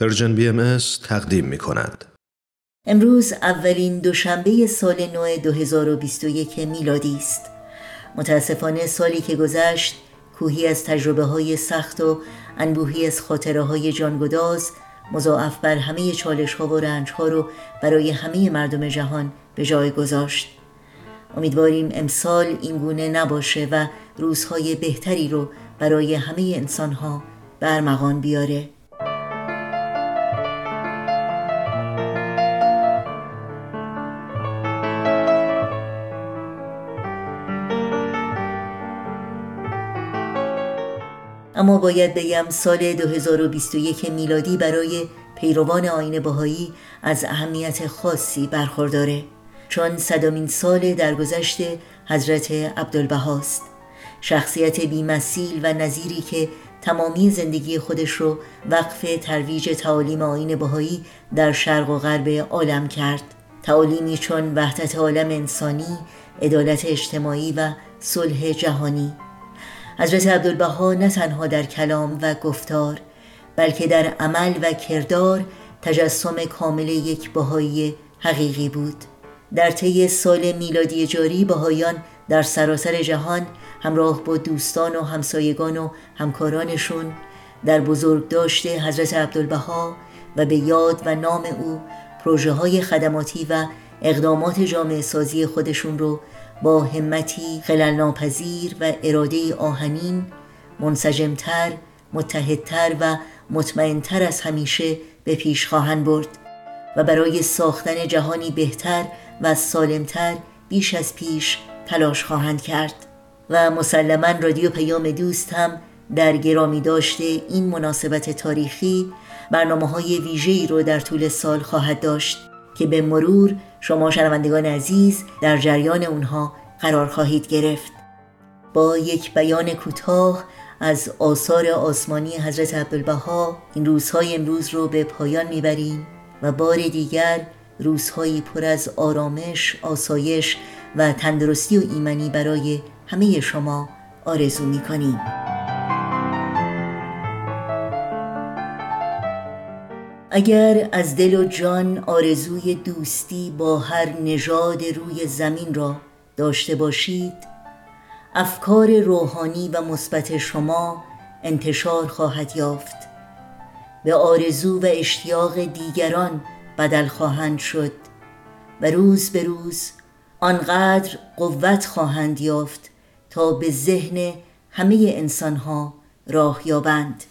Persian BMS تقدیم می کند. امروز اولین دوشنبه سال نو 2021 میلادی است. متاسفانه سالی که گذشت کوهی از تجربه های سخت و انبوهی از خاطره های جانگداز مضاعف بر همه چالش ها و رنج ها رو برای همه مردم جهان به جای گذاشت. امیدواریم امسال این گونه نباشه و روزهای بهتری رو برای همه انسان ها برمغان بیاره. اما باید بگم سال 2021 میلادی برای پیروان آین بهایی از اهمیت خاصی برخورداره چون صدامین سال درگذشت حضرت عبدالبهاست شخصیت بیمثیل و نظیری که تمامی زندگی خودش رو وقف ترویج تعالیم آین بهایی در شرق و غرب عالم کرد. تعالیمی چون وحدت عالم انسانی، عدالت اجتماعی و صلح جهانی. حضرت عبدالبها نه تنها در کلام و گفتار بلکه در عمل و کردار تجسم کامل یک بهایی حقیقی بود. در طی سال میلادی جاری بهایان در سراسر جهان همراه با دوستان و همسایگان و همکارانشون در بزرگ داشته حضرت عبدالبها و به یاد و نام او پروژه های خدماتی و اقدامات جامعه سازی خودشون رو با همتی خلل ناپذیر و اراده آهنین منسجمتر، متحدتر و مطمئنتر از همیشه به پیش خواهند برد و برای ساختن جهانی بهتر و سالمتر بیش از پیش تلاش خواهند کرد و مسلما رادیو پیام دوست هم در گرامی داشته این مناسبت تاریخی برنامه های ویژه‌ای رو در طول سال خواهد داشت. که به مرور شما شنوندگان عزیز در جریان اونها قرار خواهید گرفت. با یک بیان کوتاه از آثار آسمانی حضرت عبدالبها این روزهای امروز رو به پایان می‌بریم و بار دیگر روزهایی پر از آرامش، آسایش و تندرستی و ایمنی برای همه شما آرزو می‌کنیم. اگر از دل و جان آرزوی دوستی با هر نژاد روی زمین را داشته باشید افکار روحانی و مثبت شما انتشار خواهد یافت. به آرزو و اشتیاق دیگران بدل خواهند شد و روز به روز آنقدر قوت خواهند یافت تا به ذهن همه انسانها راه یابند.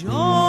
joy.